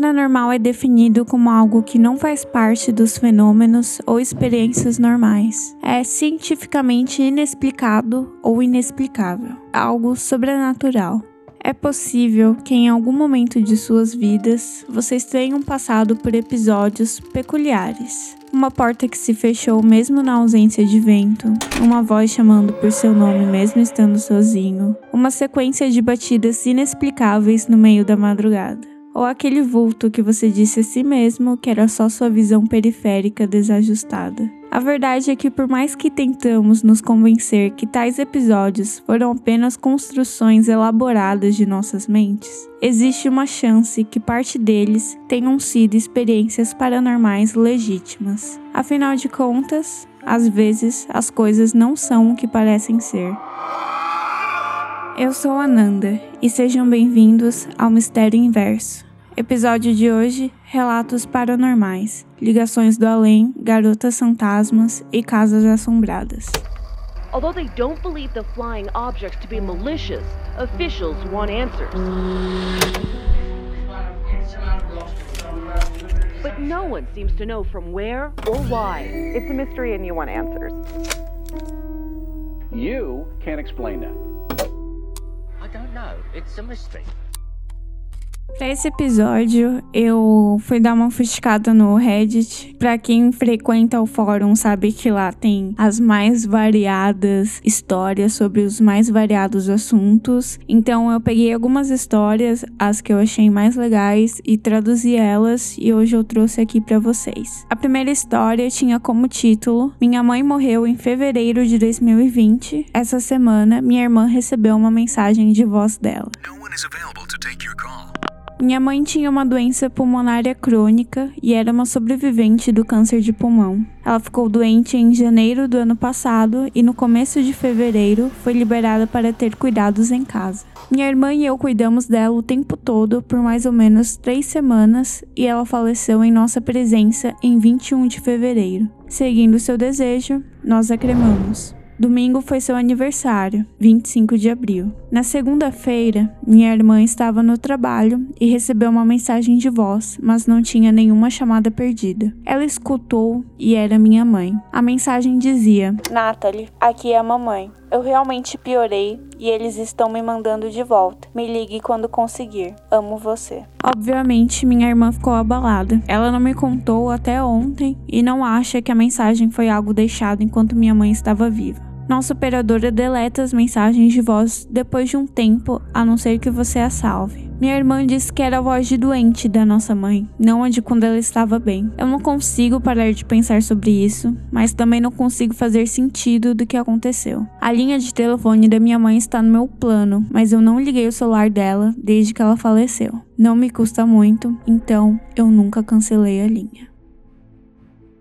paranormal é definido como algo que não faz parte dos fenômenos ou experiências normais. É cientificamente inexplicado ou inexplicável, algo sobrenatural. É possível que em algum momento de suas vidas vocês tenham passado por episódios peculiares. Uma porta que se fechou mesmo na ausência de vento, uma voz chamando por seu nome mesmo estando sozinho, uma sequência de batidas inexplicáveis no meio da madrugada. Ou aquele vulto que você disse a si mesmo que era só sua visão periférica desajustada. A verdade é que, por mais que tentamos nos convencer que tais episódios foram apenas construções elaboradas de nossas mentes, existe uma chance que parte deles tenham sido experiências paranormais legítimas. Afinal de contas, às vezes as coisas não são o que parecem ser. Eu sou Ananda e sejam bem-vindos ao Mistério Inverso. Episódio de hoje: Relatos Paranormais, Ligações do Além, Garotas Fantasmas e Casas Assombradas. Although they don't believe the flying objects to be malicious, officials want answers. But no one seems to know from where or why. It's a mystery and you want answers. You can't explain that. I don't know. It's a mystery. Para esse episódio, eu fui dar uma fuscada no Reddit. Para quem frequenta o fórum, sabe que lá tem as mais variadas histórias sobre os mais variados assuntos. Então, eu peguei algumas histórias, as que eu achei mais legais, e traduzi elas, e hoje eu trouxe aqui para vocês. A primeira história tinha como título: Minha mãe morreu em fevereiro de 2020. Essa semana, minha irmã recebeu uma mensagem de voz dela. No one is available to take your call. Minha mãe tinha uma doença pulmonária crônica e era uma sobrevivente do câncer de pulmão. Ela ficou doente em janeiro do ano passado e no começo de fevereiro foi liberada para ter cuidados em casa. Minha irmã e eu cuidamos dela o tempo todo por mais ou menos três semanas e ela faleceu em nossa presença em 21 de fevereiro. Seguindo seu desejo, nós a cremamos. Domingo foi seu aniversário, 25 de abril. Na segunda-feira, minha irmã estava no trabalho e recebeu uma mensagem de voz, mas não tinha nenhuma chamada perdida. Ela escutou e era minha mãe. A mensagem dizia: Natalie, aqui é a mamãe. Eu realmente piorei e eles estão me mandando de volta. Me ligue quando conseguir. Amo você. Obviamente, minha irmã ficou abalada. Ela não me contou até ontem e não acha que a mensagem foi algo deixado enquanto minha mãe estava viva. Nossa operadora deleta as mensagens de voz depois de um tempo, a não ser que você a salve. Minha irmã disse que era a voz de doente da nossa mãe, não a de quando ela estava bem. Eu não consigo parar de pensar sobre isso, mas também não consigo fazer sentido do que aconteceu. A linha de telefone da minha mãe está no meu plano, mas eu não liguei o celular dela desde que ela faleceu. Não me custa muito, então eu nunca cancelei a linha.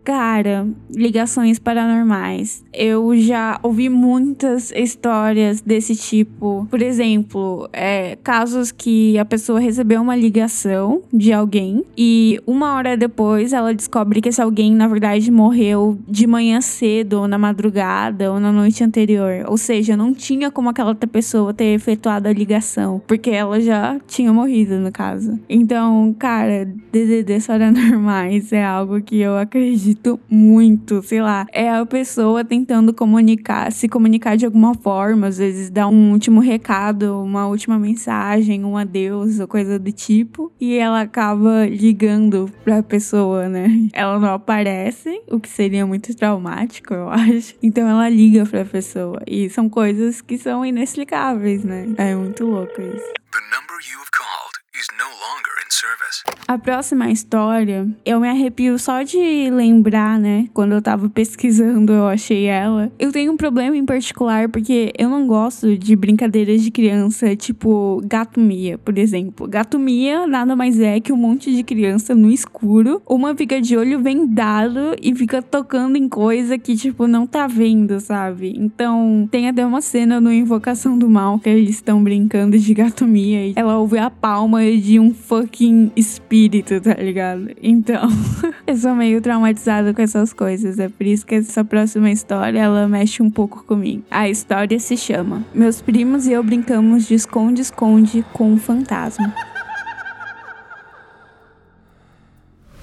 Cara, ligações paranormais. Eu já ouvi muitas histórias desse tipo. Por exemplo, é, casos que a pessoa recebeu uma ligação de alguém e uma hora depois ela descobre que esse alguém, na verdade, morreu de manhã cedo, ou na madrugada, ou na noite anterior. Ou seja, não tinha como aquela outra pessoa ter efetuado a ligação, porque ela já tinha morrido, no caso. Então, cara, DDDs paranormais é algo que eu acredito muito, sei lá. É a pessoa tentando comunicar, se comunicar de alguma forma, às vezes dar um último recado, uma última mensagem, um adeus ou coisa do tipo, e ela acaba ligando pra pessoa, né? Ela não aparece, o que seria muito traumático, eu acho. Então ela liga pra pessoa. E são coisas que são inexplicáveis, né? É muito louco isso. The number you have called is no longer. A próxima história, eu me arrepio só de lembrar, né? Quando eu tava pesquisando, eu achei ela. Eu tenho um problema em particular porque eu não gosto de brincadeiras de criança, tipo gato mia, por exemplo. Gato mia nada mais é que um monte de criança no escuro. Uma fica de olho vendado e fica tocando em coisa que, tipo, não tá vendo, sabe? Então, tem até uma cena no Invocação do Mal que eles estão brincando de gato mia e ela ouve a palma de um fucking espírito, tá ligado? Então, eu sou meio traumatizada com essas coisas. É por isso que essa próxima história ela mexe um pouco comigo. A história se chama Meus primos e eu brincamos de esconde-esconde com um fantasma.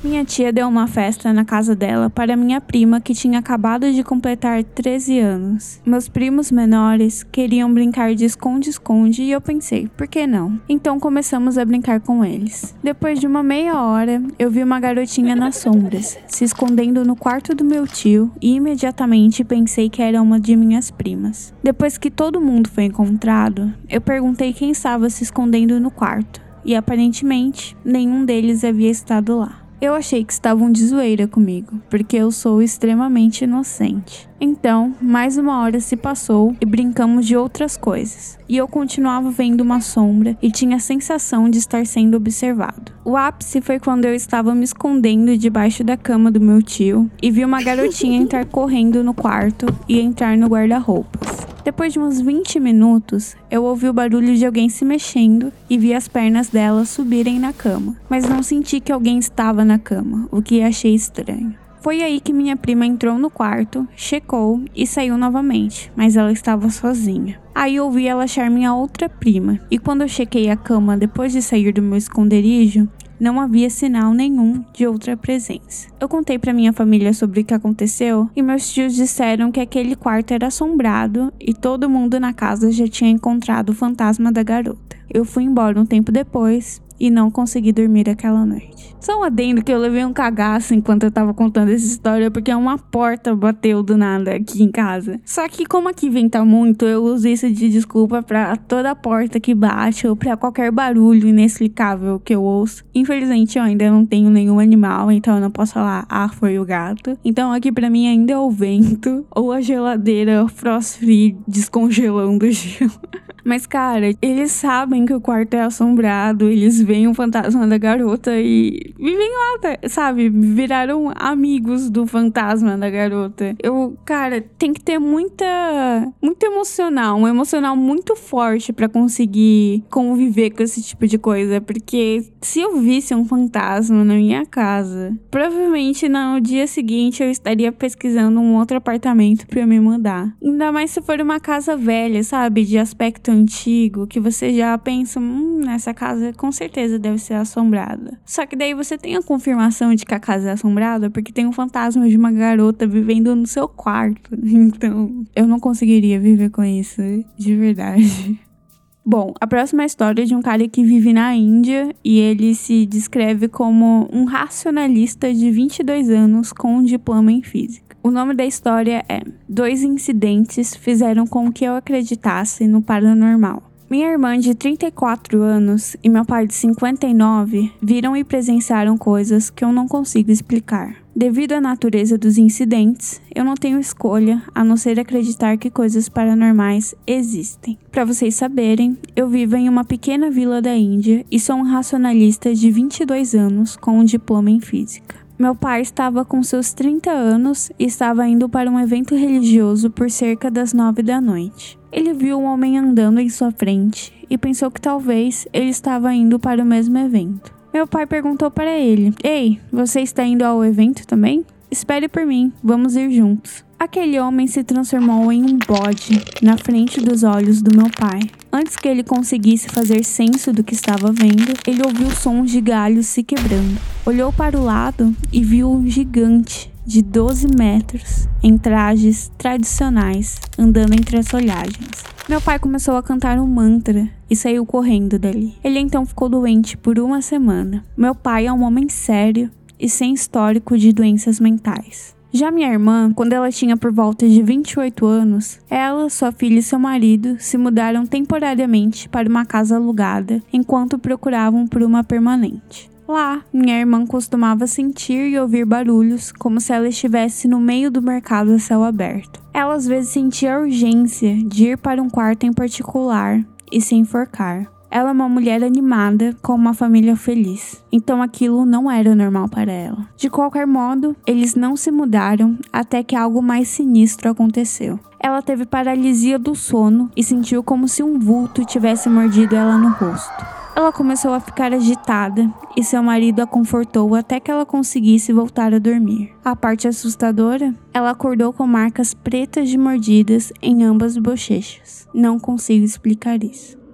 Minha tia deu uma festa na casa dela para minha prima que tinha acabado de completar 13 anos. Meus primos menores queriam brincar de esconde-esconde e eu pensei, por que não? Então começamos a brincar com eles. Depois de uma meia hora, eu vi uma garotinha nas sombras, se escondendo no quarto do meu tio e imediatamente pensei que era uma de minhas primas. Depois que todo mundo foi encontrado, eu perguntei quem estava se escondendo no quarto e aparentemente nenhum deles havia estado lá. Eu achei que estavam de zoeira comigo, porque eu sou extremamente inocente. Então, mais uma hora se passou e brincamos de outras coisas. E eu continuava vendo uma sombra e tinha a sensação de estar sendo observado. O ápice foi quando eu estava me escondendo debaixo da cama do meu tio e vi uma garotinha entrar correndo no quarto e entrar no guarda-roupas. Depois de uns 20 minutos, eu ouvi o barulho de alguém se mexendo e vi as pernas dela subirem na cama, mas não senti que alguém estava na cama, o que achei estranho. Foi aí que minha prima entrou no quarto, checou e saiu novamente, mas ela estava sozinha. Aí ouvi ela achar minha outra prima, e quando eu chequei a cama depois de sair do meu esconderijo, não havia sinal nenhum de outra presença. Eu contei para minha família sobre o que aconteceu e meus tios disseram que aquele quarto era assombrado e todo mundo na casa já tinha encontrado o fantasma da garota. Eu fui embora um tempo depois e não consegui dormir aquela noite. Só um adendo que eu levei um cagaço enquanto eu tava contando essa história, porque uma porta bateu do nada aqui em casa. Só que como aqui venta muito, eu uso isso de desculpa para toda porta que bate ou para qualquer barulho inexplicável que eu ouço. Infelizmente eu ainda não tenho nenhum animal, então eu não posso falar, ah, foi o gato. Então aqui para mim ainda é o vento ou a geladeira frost free descongelando o gelo. Mas, cara, eles sabem que o quarto é assombrado, eles veem o fantasma da garota e vivem lá, sabe? Viraram amigos do fantasma da garota. Eu, cara, tem que ter muita. muito emocional, um emocional muito forte para conseguir conviver com esse tipo de coisa. Porque se eu visse um fantasma na minha casa, provavelmente no dia seguinte eu estaria pesquisando um outro apartamento para me mudar. Ainda mais se for uma casa velha, sabe? De aspecto antigo que você já pensa, hum, essa casa com certeza deve ser assombrada. Só que daí você tem a confirmação de que a casa é assombrada porque tem um fantasma de uma garota vivendo no seu quarto. Então, eu não conseguiria viver com isso, de verdade. Bom, a próxima história é de um cara que vive na Índia e ele se descreve como um racionalista de 22 anos com um diploma em física. O nome da história é Dois incidentes fizeram com que eu acreditasse no paranormal. Minha irmã de 34 anos e meu pai de 59 viram e presenciaram coisas que eu não consigo explicar. Devido à natureza dos incidentes, eu não tenho escolha a não ser acreditar que coisas paranormais existem. Para vocês saberem, eu vivo em uma pequena vila da Índia e sou um racionalista de 22 anos com um diploma em física. Meu pai estava com seus 30 anos e estava indo para um evento religioso por cerca das 9 da noite. Ele viu um homem andando em sua frente e pensou que talvez ele estava indo para o mesmo evento. Meu pai perguntou para ele: Ei, você está indo ao evento também? Espere por mim, vamos ir juntos. Aquele homem se transformou em um bode na frente dos olhos do meu pai. Antes que ele conseguisse fazer senso do que estava vendo, ele ouviu sons de galhos se quebrando. Olhou para o lado e viu um gigante de 12 metros em trajes tradicionais andando entre as folhagens. Meu pai começou a cantar um mantra e saiu correndo dali. Ele então ficou doente por uma semana. Meu pai é um homem sério e sem histórico de doenças mentais. Já minha irmã, quando ela tinha por volta de 28 anos, ela, sua filha e seu marido se mudaram temporariamente para uma casa alugada enquanto procuravam por uma permanente. Lá, minha irmã costumava sentir e ouvir barulhos como se ela estivesse no meio do mercado a céu aberto. Ela às vezes sentia a urgência de ir para um quarto em particular e se enforcar. Ela é uma mulher animada, com uma família feliz. Então aquilo não era normal para ela. De qualquer modo, eles não se mudaram até que algo mais sinistro aconteceu. Ela teve paralisia do sono e sentiu como se um vulto tivesse mordido ela no rosto. Ela começou a ficar agitada e seu marido a confortou até que ela conseguisse voltar a dormir. A parte assustadora, ela acordou com marcas pretas de mordidas em ambas bochechas. Não consigo explicar isso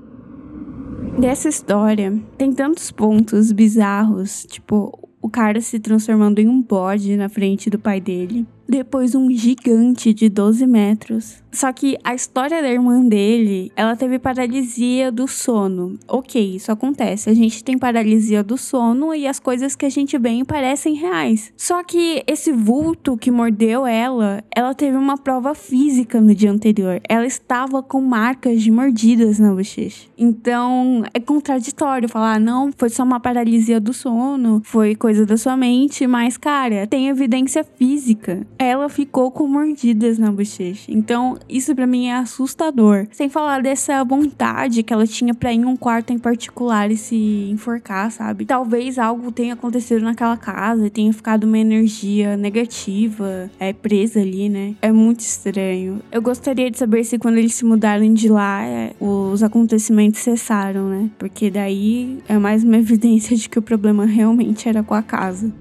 dessa história tem tantos pontos bizarros, tipo, o cara se transformando em um bode na frente do pai dele. Depois um gigante de 12 metros. Só que a história da irmã dele, ela teve paralisia do sono. Ok, isso acontece. A gente tem paralisia do sono e as coisas que a gente vê parecem reais. Só que esse vulto que mordeu ela, ela teve uma prova física no dia anterior. Ela estava com marcas de mordidas na bochecha. Então é contraditório falar, não, foi só uma paralisia do sono, foi coisa da sua mente, mas cara, tem evidência física ela ficou com mordidas na bochecha. Então, isso para mim é assustador. Sem falar dessa vontade que ela tinha para ir em um quarto em particular e se enforcar, sabe? Talvez algo tenha acontecido naquela casa e tenha ficado uma energia negativa, é presa ali, né? É muito estranho. Eu gostaria de saber se quando eles se mudaram de lá, é, os acontecimentos cessaram, né? Porque daí é mais uma evidência de que o problema realmente era com a casa.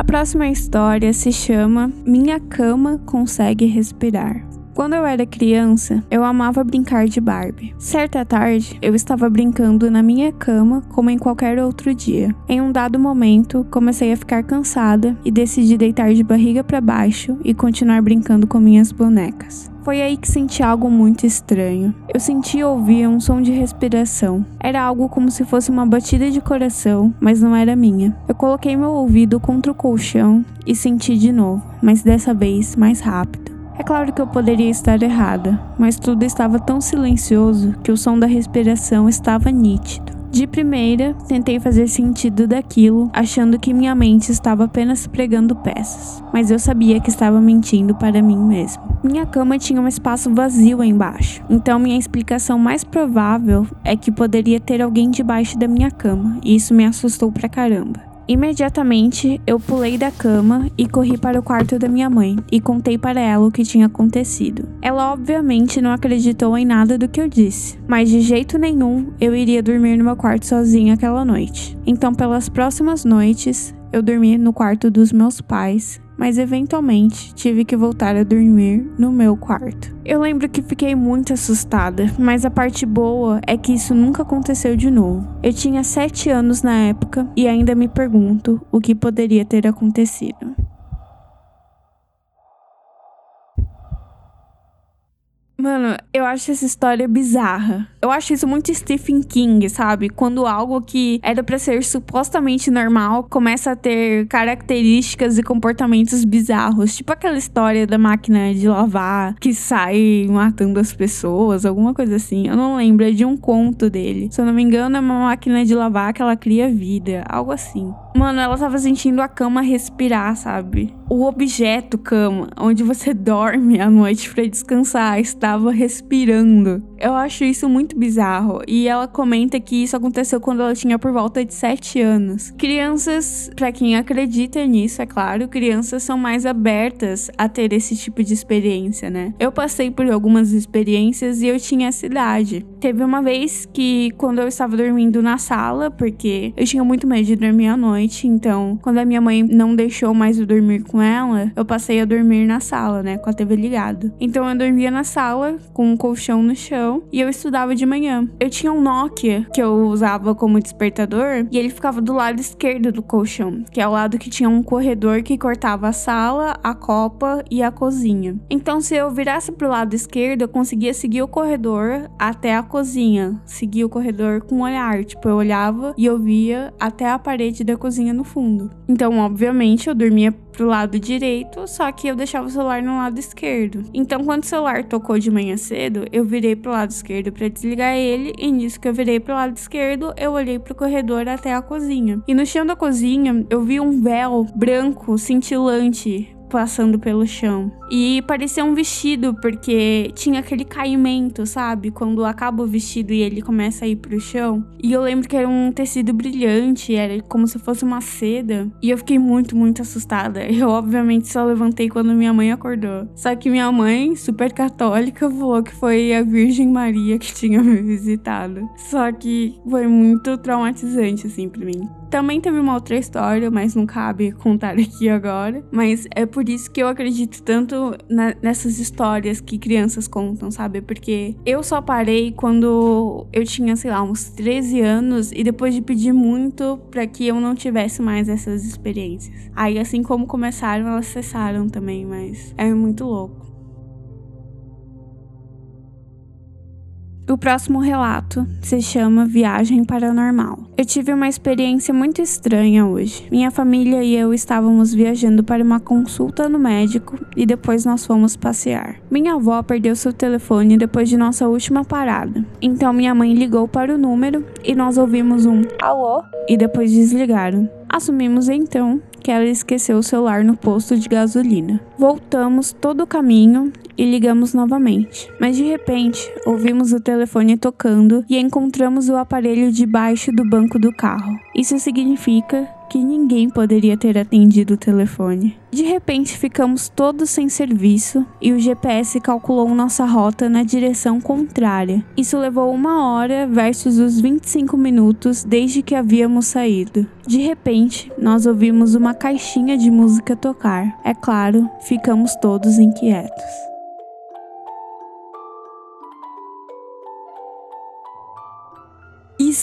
A próxima história se chama Minha Cama Consegue Respirar. Quando eu era criança, eu amava brincar de Barbie. Certa tarde, eu estava brincando na minha cama como em qualquer outro dia. Em um dado momento, comecei a ficar cansada e decidi deitar de barriga para baixo e continuar brincando com minhas bonecas. Foi aí que senti algo muito estranho. Eu senti e um som de respiração. Era algo como se fosse uma batida de coração, mas não era minha. Eu coloquei meu ouvido contra o colchão e senti de novo, mas dessa vez mais rápido. É claro que eu poderia estar errada, mas tudo estava tão silencioso que o som da respiração estava nítido. De primeira, tentei fazer sentido daquilo, achando que minha mente estava apenas pregando peças, mas eu sabia que estava mentindo para mim mesmo. Minha cama tinha um espaço vazio embaixo, então minha explicação mais provável é que poderia ter alguém debaixo da minha cama, e isso me assustou pra caramba. Imediatamente, eu pulei da cama e corri para o quarto da minha mãe e contei para ela o que tinha acontecido. Ela obviamente não acreditou em nada do que eu disse, mas de jeito nenhum eu iria dormir no meu quarto sozinha aquela noite. Então, pelas próximas noites, eu dormi no quarto dos meus pais mas eventualmente tive que voltar a dormir no meu quarto. Eu lembro que fiquei muito assustada, mas a parte boa é que isso nunca aconteceu de novo. Eu tinha 7 anos na época e ainda me pergunto o que poderia ter acontecido. Mano, eu acho essa história bizarra. Eu acho isso muito Stephen King, sabe? Quando algo que era para ser supostamente normal começa a ter características e comportamentos bizarros. Tipo aquela história da máquina de lavar que sai matando as pessoas, alguma coisa assim. Eu não lembro, é de um conto dele. Se eu não me engano, é uma máquina de lavar que ela cria vida, algo assim. Mano, ela tava sentindo a cama respirar, sabe? O objeto cama, onde você dorme à noite para descansar, estava respirando. Eu acho isso muito bizarro. E ela comenta que isso aconteceu quando ela tinha por volta de 7 anos. Crianças, para quem acredita nisso, é claro, crianças são mais abertas a ter esse tipo de experiência, né? Eu passei por algumas experiências e eu tinha essa idade. Teve uma vez que, quando eu estava dormindo na sala, porque eu tinha muito medo de dormir à noite, então, quando a minha mãe não deixou mais eu dormir com ela, eu passei a dormir na sala, né, com a TV ligada. Então, eu dormia na sala, com um colchão no chão e eu estudava de manhã. Eu tinha um Nokia que eu usava como despertador e ele ficava do lado esquerdo do colchão, que é o lado que tinha um corredor que cortava a sala, a copa e a cozinha. Então, se eu virasse pro lado esquerdo, eu conseguia seguir o corredor até a cozinha, seguir o corredor com o olhar, tipo, eu olhava e eu via até a parede da cozinha no fundo. Então, obviamente, eu dormia pro lado direito, só que eu deixava o celular no lado esquerdo. Então, quando o celular tocou de manhã cedo, eu virei pro lado esquerdo para desligar ele, e nisso que eu virei pro lado esquerdo, eu olhei pro corredor até a cozinha. E no chão da cozinha, eu vi um véu branco cintilante passando pelo chão. E parecia um vestido, porque tinha aquele caimento, sabe? Quando acaba o vestido e ele começa a ir pro chão. E eu lembro que era um tecido brilhante, era como se fosse uma seda. E eu fiquei muito, muito assustada. Eu, obviamente, só levantei quando minha mãe acordou. Só que minha mãe, super católica, falou que foi a Virgem Maria que tinha me visitado. Só que foi muito traumatizante, assim, pra mim. Também teve uma outra história, mas não cabe contar aqui agora. Mas é por isso que eu acredito tanto na, nessas histórias que crianças contam, sabe? Porque eu só parei quando eu tinha, sei lá, uns 13 anos e depois de pedir muito para que eu não tivesse mais essas experiências. Aí, assim como começaram, elas cessaram também, mas é muito louco. O próximo relato se chama Viagem Paranormal. Eu tive uma experiência muito estranha hoje. Minha família e eu estávamos viajando para uma consulta no médico e depois nós fomos passear. Minha avó perdeu seu telefone depois de nossa última parada. Então minha mãe ligou para o número e nós ouvimos um alô e depois desligaram. Assumimos então que ela esqueceu o celular no posto de gasolina. Voltamos todo o caminho e ligamos novamente. Mas de repente, ouvimos o telefone tocando e encontramos o aparelho debaixo do banco do carro. Isso significa que ninguém poderia ter atendido o telefone. De repente, ficamos todos sem serviço e o GPS calculou nossa rota na direção contrária. Isso levou uma hora versus os 25 minutos desde que havíamos saído. De repente, nós ouvimos uma caixinha de música tocar. É claro, ficamos todos inquietos.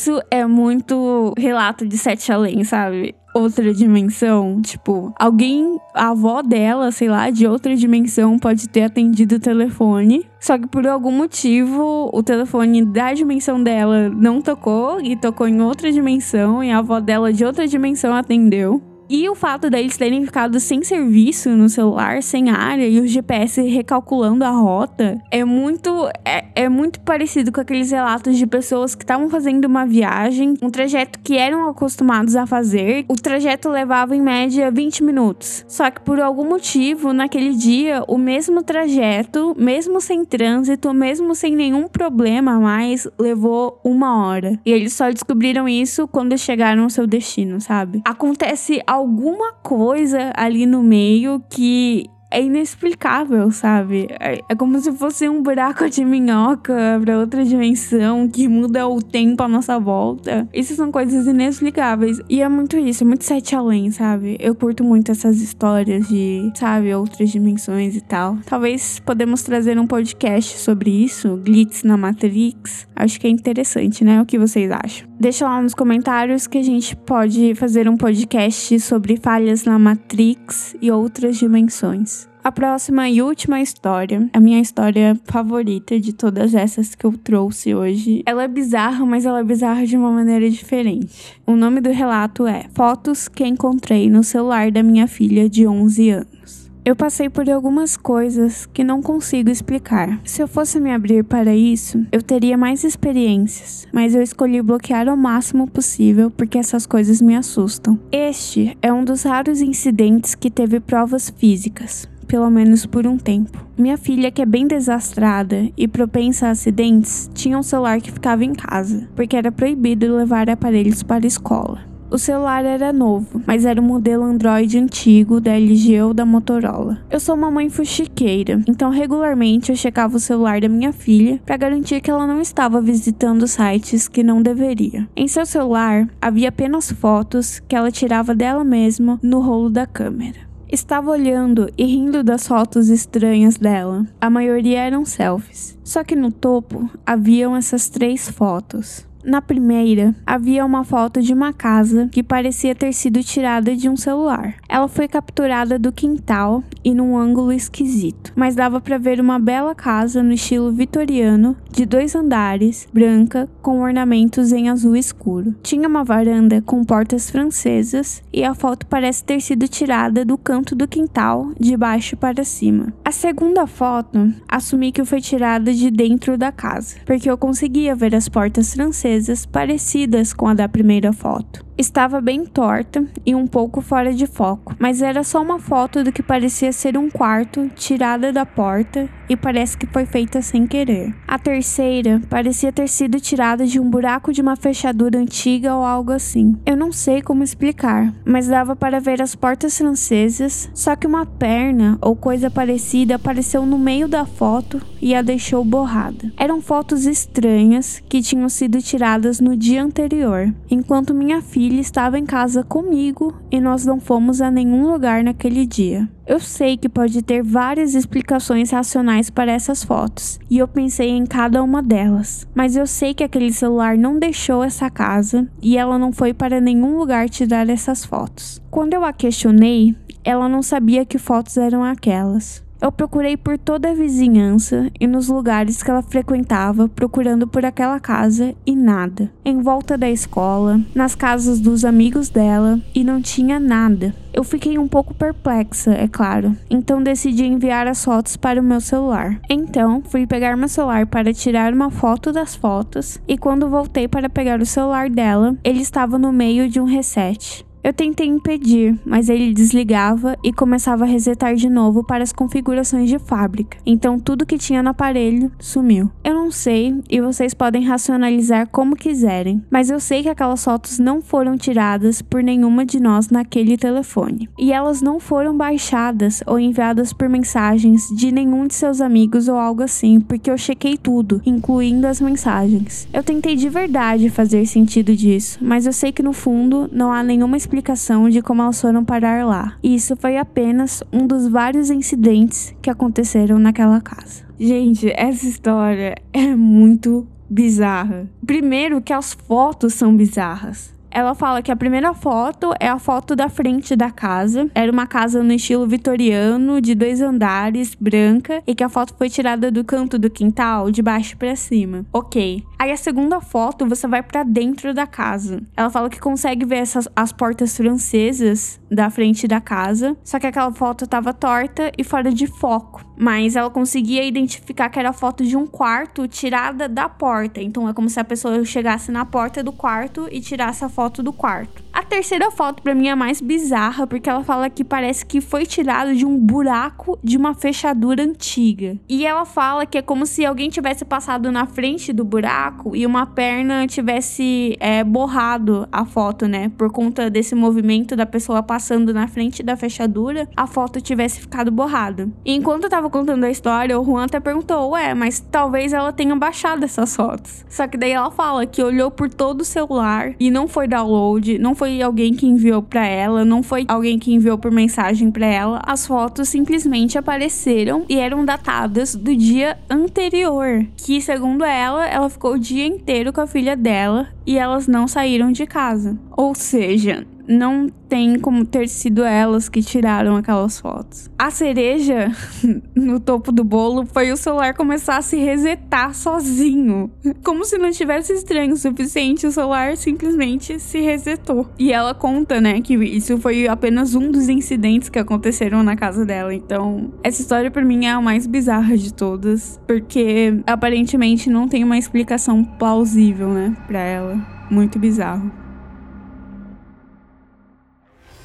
Isso é muito relato de Sete Além, sabe? Outra dimensão, tipo, alguém, a avó dela, sei lá, de outra dimensão pode ter atendido o telefone, só que por algum motivo o telefone da dimensão dela não tocou e tocou em outra dimensão e a avó dela de outra dimensão atendeu. E o fato deles terem ficado sem serviço no celular, sem área, e o GPS recalculando a rota, é muito, é, é muito parecido com aqueles relatos de pessoas que estavam fazendo uma viagem, um trajeto que eram acostumados a fazer. O trajeto levava em média 20 minutos. Só que por algum motivo, naquele dia, o mesmo trajeto, mesmo sem trânsito, mesmo sem nenhum problema a mais, levou uma hora. E eles só descobriram isso quando chegaram ao seu destino, sabe? Acontece alguma coisa ali no meio que é inexplicável, sabe? É, é como se fosse um buraco de minhoca para outra dimensão que muda o tempo à nossa volta. Isso são coisas inexplicáveis. E é muito isso, é muito sete além, sabe? Eu curto muito essas histórias de, sabe, outras dimensões e tal. Talvez podemos trazer um podcast sobre isso, Glitz na Matrix. Acho que é interessante, né? O que vocês acham? Deixa lá nos comentários que a gente pode fazer um podcast sobre falhas na Matrix e outras dimensões. A próxima e última história, a minha história favorita de todas essas que eu trouxe hoje. Ela é bizarra, mas ela é bizarra de uma maneira diferente. O nome do relato é Fotos que encontrei no celular da minha filha de 11 anos. Eu passei por algumas coisas que não consigo explicar. Se eu fosse me abrir para isso, eu teria mais experiências, mas eu escolhi bloquear ao máximo possível porque essas coisas me assustam. Este é um dos raros incidentes que teve provas físicas pelo menos por um tempo. Minha filha, que é bem desastrada e propensa a acidentes, tinha um celular que ficava em casa, porque era proibido levar aparelhos para a escola. O celular era novo, mas era um modelo Android antigo da LG ou da Motorola. Eu sou uma mãe fuxiqueira, então regularmente eu checava o celular da minha filha para garantir que ela não estava visitando sites que não deveria. Em seu celular havia apenas fotos que ela tirava dela mesma no rolo da câmera. Estava olhando e rindo das fotos estranhas dela. A maioria eram selfies. Só que no topo haviam essas três fotos. Na primeira, havia uma foto de uma casa que parecia ter sido tirada de um celular. Ela foi capturada do quintal e num ângulo esquisito, mas dava para ver uma bela casa no estilo vitoriano, de dois andares, branca, com ornamentos em azul escuro. Tinha uma varanda com portas francesas e a foto parece ter sido tirada do canto do quintal, de baixo para cima. A segunda foto, assumi que foi tirada de dentro da casa, porque eu conseguia ver as portas francesas parecidas com a da primeira foto. Estava bem torta e um pouco fora de foco, mas era só uma foto do que parecia ser um quarto tirada da porta e parece que foi feita sem querer. A terceira parecia ter sido tirada de um buraco de uma fechadura antiga ou algo assim. Eu não sei como explicar, mas dava para ver as portas francesas, só que uma perna ou coisa parecida apareceu no meio da foto e a deixou borrada. Eram fotos estranhas que tinham sido tiradas no dia anterior, enquanto minha filha estava em casa comigo e nós não fomos a nenhum lugar naquele dia. Eu sei que pode ter várias explicações racionais para essas fotos, e eu pensei em cada uma delas, mas eu sei que aquele celular não deixou essa casa e ela não foi para nenhum lugar tirar essas fotos. Quando eu a questionei, ela não sabia que fotos eram aquelas. Eu procurei por toda a vizinhança e nos lugares que ela frequentava, procurando por aquela casa e nada. Em volta da escola, nas casas dos amigos dela e não tinha nada. Eu fiquei um pouco perplexa, é claro, então decidi enviar as fotos para o meu celular. Então, fui pegar meu celular para tirar uma foto das fotos e quando voltei para pegar o celular dela, ele estava no meio de um reset. Eu tentei impedir, mas ele desligava e começava a resetar de novo para as configurações de fábrica. Então tudo que tinha no aparelho sumiu. Eu não sei e vocês podem racionalizar como quiserem, mas eu sei que aquelas fotos não foram tiradas por nenhuma de nós naquele telefone. E elas não foram baixadas ou enviadas por mensagens de nenhum de seus amigos ou algo assim, porque eu chequei tudo, incluindo as mensagens. Eu tentei de verdade fazer sentido disso, mas eu sei que no fundo não há nenhuma explicação de como elas foram parar lá. Isso foi apenas um dos vários incidentes que aconteceram naquela casa. Gente, essa história é muito bizarra. Primeiro que as fotos são bizarras. Ela fala que a primeira foto é a foto da frente da casa. Era uma casa no estilo vitoriano, de dois andares, branca, e que a foto foi tirada do canto do quintal, de baixo para cima. Ok. Aí a segunda foto você vai para dentro da casa. Ela fala que consegue ver essas, as portas francesas da frente da casa, só que aquela foto tava torta e fora de foco. Mas ela conseguia identificar que era foto de um quarto tirada da porta. Então é como se a pessoa chegasse na porta do quarto e tirasse a foto do quarto. A terceira foto para mim é mais bizarra porque ela fala que parece que foi tirado de um buraco de uma fechadura antiga. E ela fala que é como se alguém tivesse passado na frente do buraco e uma perna tivesse é, borrado a foto, né? Por conta desse movimento da pessoa passando na frente da fechadura, a foto tivesse ficado borrada. E enquanto eu tava contando a história, o Juan até perguntou: Ué, mas talvez ela tenha baixado essas fotos. Só que daí ela fala que olhou por todo o celular e não foi download, não foi alguém que enviou para ela, não foi alguém que enviou por mensagem para ela. As fotos simplesmente apareceram e eram datadas do dia anterior, que segundo ela, ela ficou o dia inteiro com a filha dela e elas não saíram de casa. Ou seja, não tem como ter sido elas que tiraram aquelas fotos. A cereja no topo do bolo foi o celular começar a se resetar sozinho. Como se não tivesse estranho o suficiente, o celular simplesmente se resetou. E ela conta, né, que isso foi apenas um dos incidentes que aconteceram na casa dela. Então, essa história para mim é a mais bizarra de todas, porque aparentemente não tem uma explicação plausível, né, para ela. Muito bizarro.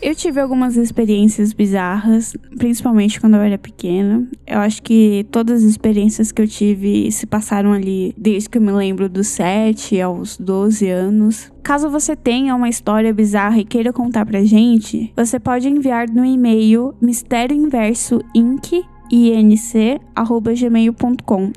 Eu tive algumas experiências bizarras, principalmente quando eu era pequena. Eu acho que todas as experiências que eu tive se passaram ali desde que eu me lembro dos 7 aos 12 anos. Caso você tenha uma história bizarra e queira contar pra gente, você pode enviar no e-mail mistérioinversoinc inc@gmail.com.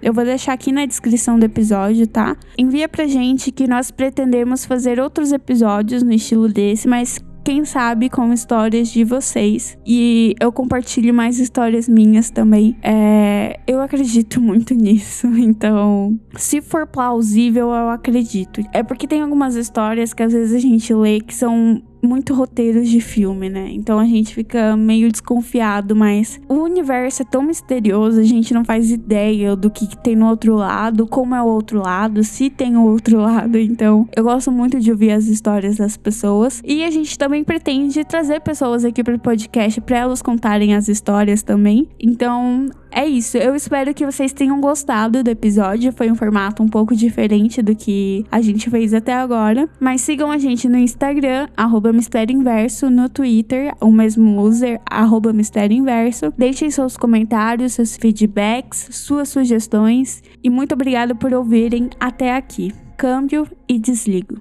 Eu vou deixar aqui na descrição do episódio, tá? Envia pra gente que nós pretendemos fazer outros episódios no estilo desse, mas quem sabe com histórias de vocês. E eu compartilho mais histórias minhas também. É, eu acredito muito nisso. Então, se for plausível, eu acredito. É porque tem algumas histórias que às vezes a gente lê que são muito roteiros de filme, né? Então a gente fica meio desconfiado, mas o universo é tão misterioso, a gente não faz ideia do que, que tem no outro lado, como é o outro lado, se tem o outro lado. Então eu gosto muito de ouvir as histórias das pessoas e a gente também pretende trazer pessoas aqui para o podcast para elas contarem as histórias também. Então é isso. Eu espero que vocês tenham gostado do episódio. Foi um formato um pouco diferente do que a gente fez até agora. Mas sigam a gente no Instagram, arroba Mistério Inverso, no Twitter, o mesmo user, arroba Mistério Inverso. Deixem seus comentários, seus feedbacks, suas sugestões. E muito obrigada por ouvirem até aqui. Câmbio e desligo.